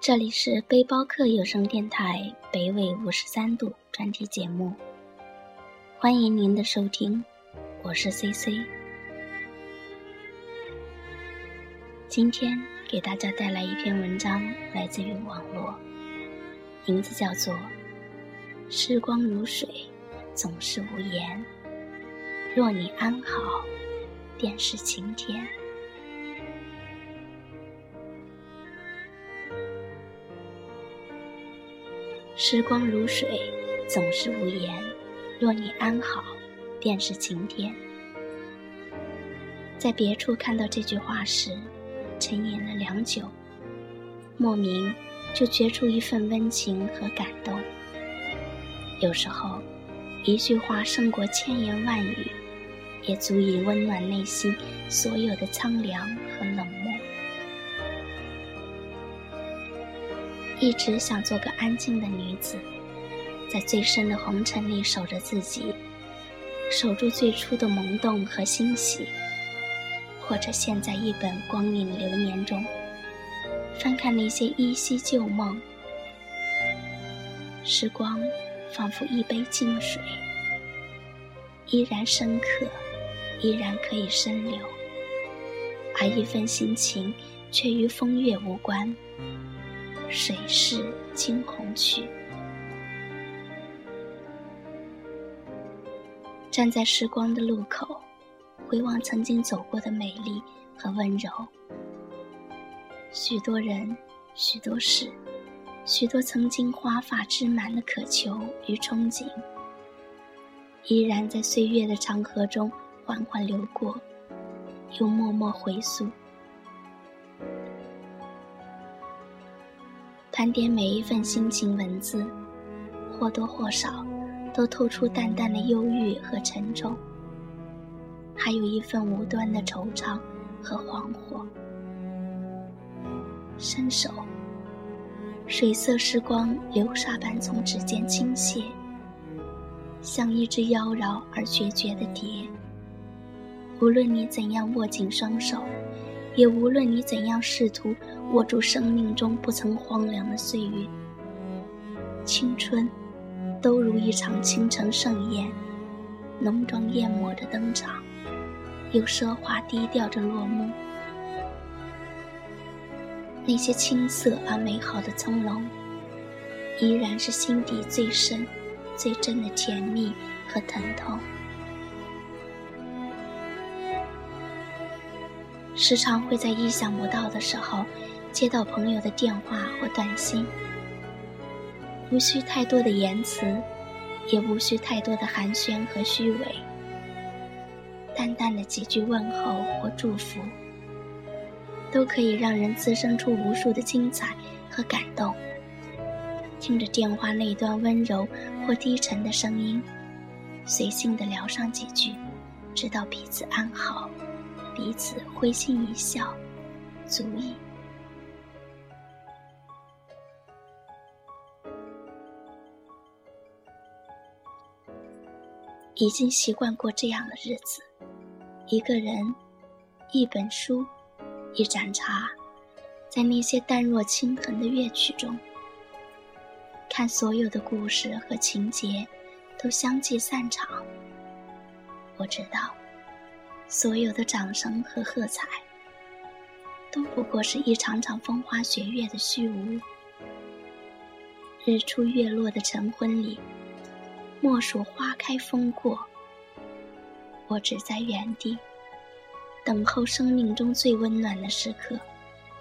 这里是背包客有声电台北纬五十三度专题节目，欢迎您的收听，我是 C C。今天给大家带来一篇文章，来自于网络，名字叫做《时光如水，总是无言》，若你安好，便是晴天。时光如水，总是无言。若你安好，便是晴天。在别处看到这句话时，沉吟了良久，莫名就觉出一份温情和感动。有时候，一句话胜过千言万语，也足以温暖内心所有的苍凉和冷一直想做个安静的女子，在最深的红尘里守着自己，守住最初的萌动和欣喜，或者陷在一本光影流年中，翻看那些依稀旧梦。时光仿佛一杯静水，依然深刻，依然可以深流，而一份心情却与风月无关。水逝惊鸿去，站在时光的路口，回望曾经走过的美丽和温柔。许多人，许多事，许多曾经华发枝满的渴求与憧憬，依然在岁月的长河中缓缓流过，又默默回溯。盘点每一份心情文字，或多或少都透出淡淡的忧郁和沉重，还有一份无端的惆怅和惶惑。伸手，水色时光流沙般从指尖倾泻，像一只妖娆而决绝的蝶。无论你怎样握紧双手。也无论你怎样试图握住生命中不曾荒凉的岁月，青春，都如一场倾城盛宴，浓妆艳抹着登场，又奢华低调着落幕。那些青涩而美好的葱茏，依然是心底最深、最真的甜蜜和疼痛。时常会在意想不到的时候，接到朋友的电话或短信，无需太多的言辞，也无需太多的寒暄和虚伪，淡淡的几句问候或祝福，都可以让人滋生出无数的精彩和感动。听着电话那端温柔或低沉的声音，随性的聊上几句，知道彼此安好。彼此会心一笑，足矣。已经习惯过这样的日子，一个人，一本书，一盏茶，在那些淡若轻痕的乐曲中，看所有的故事和情节都相继散场。我知道。所有的掌声和喝彩，都不过是一场场风花雪月的虚无。日出月落的晨昏里，莫数花开风过。我只在原地，等候生命中最温暖的时刻，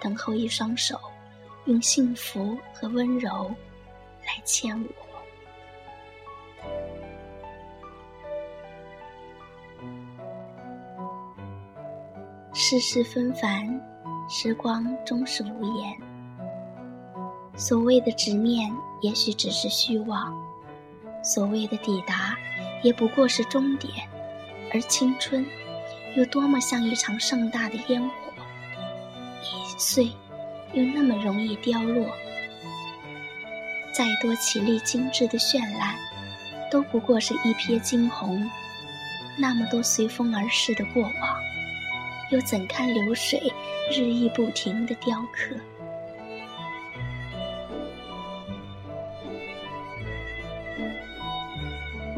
等候一双手，用幸福和温柔来牵我。世事纷繁，时光终是无言。所谓的执念，也许只是虚妄；所谓的抵达，也不过是终点。而青春，又多么像一场盛大的烟火，一碎，又那么容易凋落。再多绮丽精致的绚烂，都不过是一瞥惊鸿。那么多随风而逝的过往。又怎堪流水日益不停的雕刻？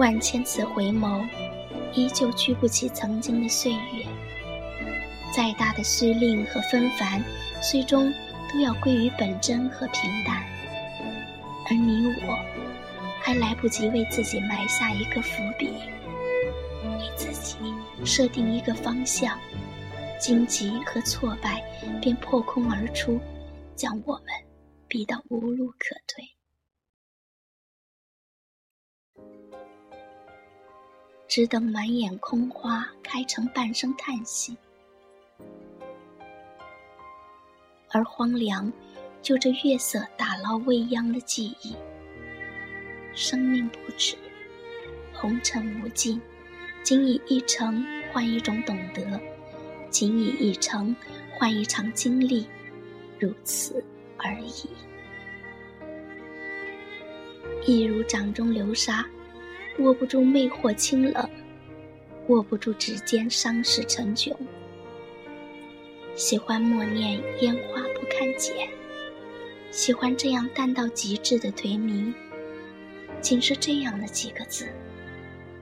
万千次回眸，依旧聚不起曾经的岁月。再大的虚令和纷繁，最终都要归于本真和平淡。而你我，还来不及为自己埋下一个伏笔，为自己设定一个方向，荆棘和挫败便破空而出，将我们逼到无路可退。只等满眼空花开成半声叹息，而荒凉就这月色打捞未央的记忆。生命不止，红尘无尽，仅以一程换一种懂得，仅以一程换一场经历，如此而已。一如掌中流沙。握不住魅惑清冷，握不住指尖伤势成窘。喜欢默念烟花不堪剪，喜欢这样淡到极致的颓靡。仅是这样的几个字，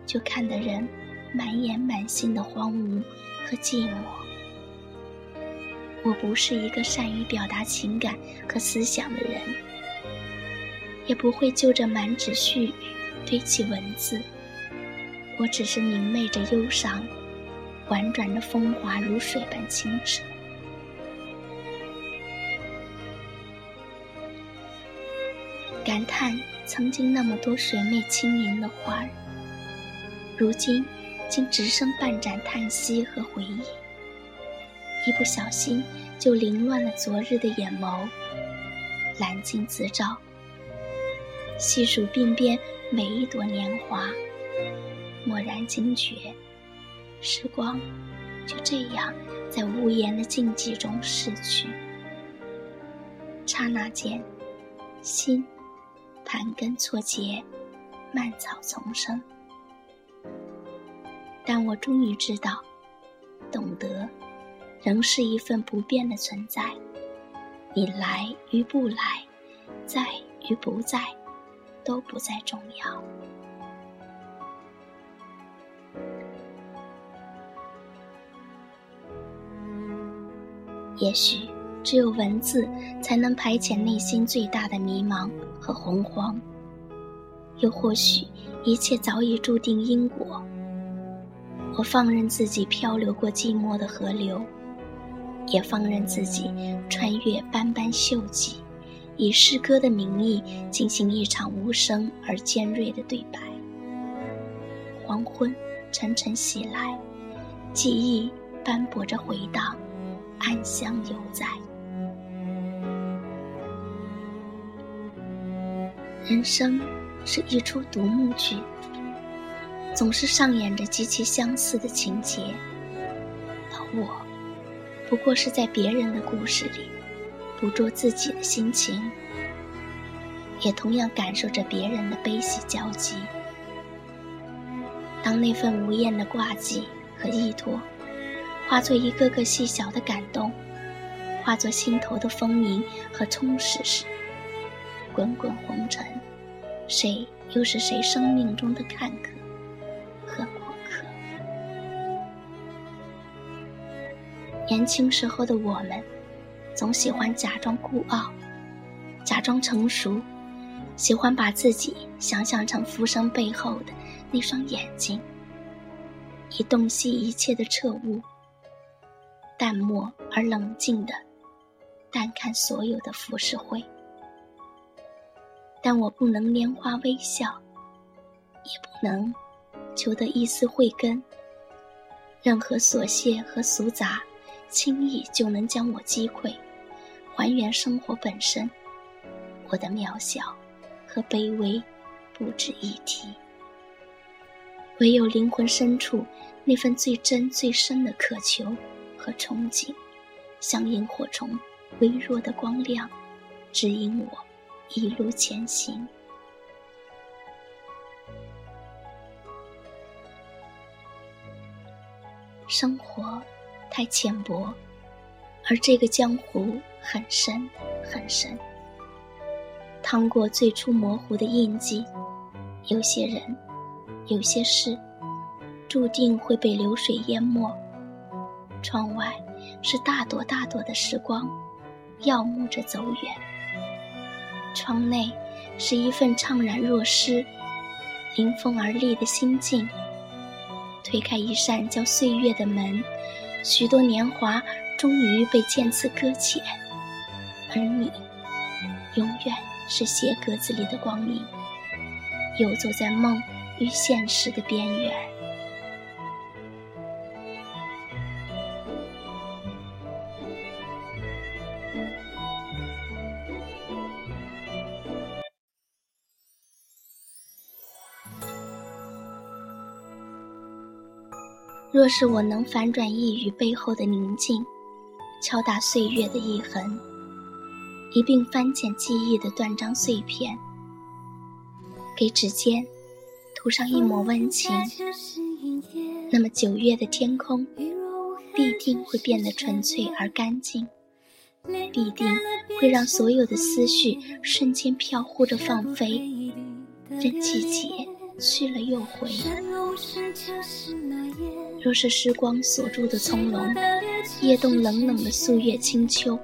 就看得人满眼满心的荒芜和寂寞。我不是一个善于表达情感和思想的人，也不会就着满纸絮语。堆起文字，我只是明媚着忧伤，婉转着风华如水般清澈。感叹曾经那么多水媚轻盈的花儿，如今竟只剩半盏叹息和回忆。一不小心就凌乱了昨日的眼眸，揽镜自照，细数鬓边。每一朵年华，蓦然惊觉，时光就这样在无言的静寂中逝去。刹那间，心盘根错节，蔓草丛生。但我终于知道，懂得，仍是一份不变的存在。你来与不来，在与不在。都不再重要。也许只有文字才能排遣内心最大的迷茫和洪荒，又或许一切早已注定因果。我放任自己漂流过寂寞的河流，也放任自己穿越斑斑锈迹。以诗歌的名义进行一场无声而尖锐的对白。黄昏沉沉袭来，记忆斑驳着回荡，暗香犹在。人生是一出独幕剧，总是上演着极其相似的情节，而我，不过是在别人的故事里。捕捉自己的心情，也同样感受着别人的悲喜交集。当那份无言的挂记和依托，化作一个个细小的感动，化作心头的丰盈和充实时，滚滚红尘，谁又是谁生命中的看客和过客？年轻时候的我们。总喜欢假装孤傲，假装成熟，喜欢把自己想象成浮生背后的那双眼睛，以洞悉一切的彻悟，淡漠而冷静的淡看所有的浮世绘。但我不能拈花微笑，也不能求得一丝慧根。任何琐屑和俗杂，轻易就能将我击溃。还原生活本身，我的渺小和卑微不值一提。唯有灵魂深处那份最真最深的渴求和憧憬，像萤火虫微弱的光亮，指引我一路前行。生活太浅薄，而这个江湖。很深，很深。趟过最初模糊的印记，有些人有些事注定会被流水淹没。窗外是大朵大朵的时光，耀目着走远。窗内是一份怅然若失、临风而立的心境。推开一扇叫岁月的门，许多年华终于被渐次搁浅，而你，永远是鞋格子里的光影。游走在梦与现实的边缘。若是我能反转一语背后的宁静，敲打岁月的一痕，一并翻捡记忆的断章碎片。给指尖涂上一抹温情，那么九月的天空必定会变得纯粹而干净，必定会让所有的思绪瞬间飘忽着放飞，任季节去了又回。若是时光锁住的从容，夜冻冷冷的素月清秋，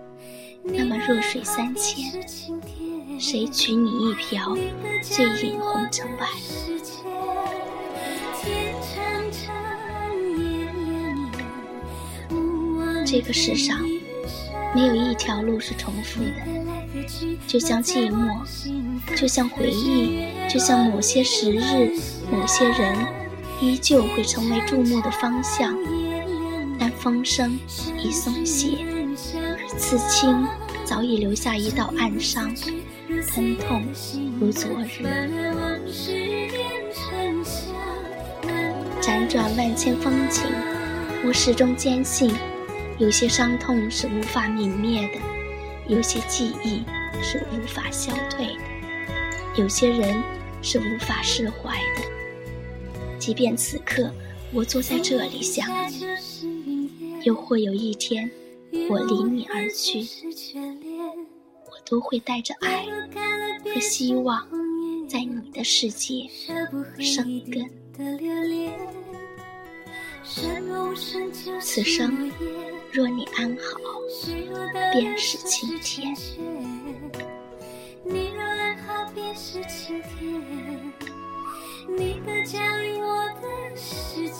那么弱水三千。谁取你一瓢，醉饮红尘外？这个世上，没有一条路是重复的，就像寂寞，就像回忆，就像某些时日、某些人，依旧会成为注目的方向。风声已松懈，而刺青早已留下一道暗伤。疼痛如昨日，辗转万千风景，我始终坚信，有些伤痛是无法泯灭的，有些记忆是无法消退的，有些人是无法释怀的。即便此刻我坐在这里想你，又或有一天我离你而去。我都会带着爱和希望，在你的世界生根。此生若你安好，便是晴天。你若安好，便是晴天。你的家与我的世界，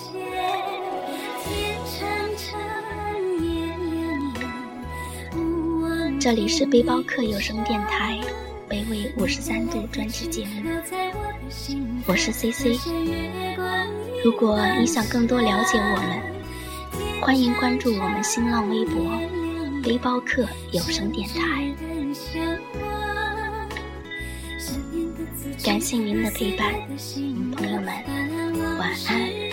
这里是背包客有声电台，北纬五十三度专辑节目，我是 C C。如果你想更多了解我们，欢迎关注我们新浪微博“背包客有声电台”。感谢您的陪伴，朋友们，晚安。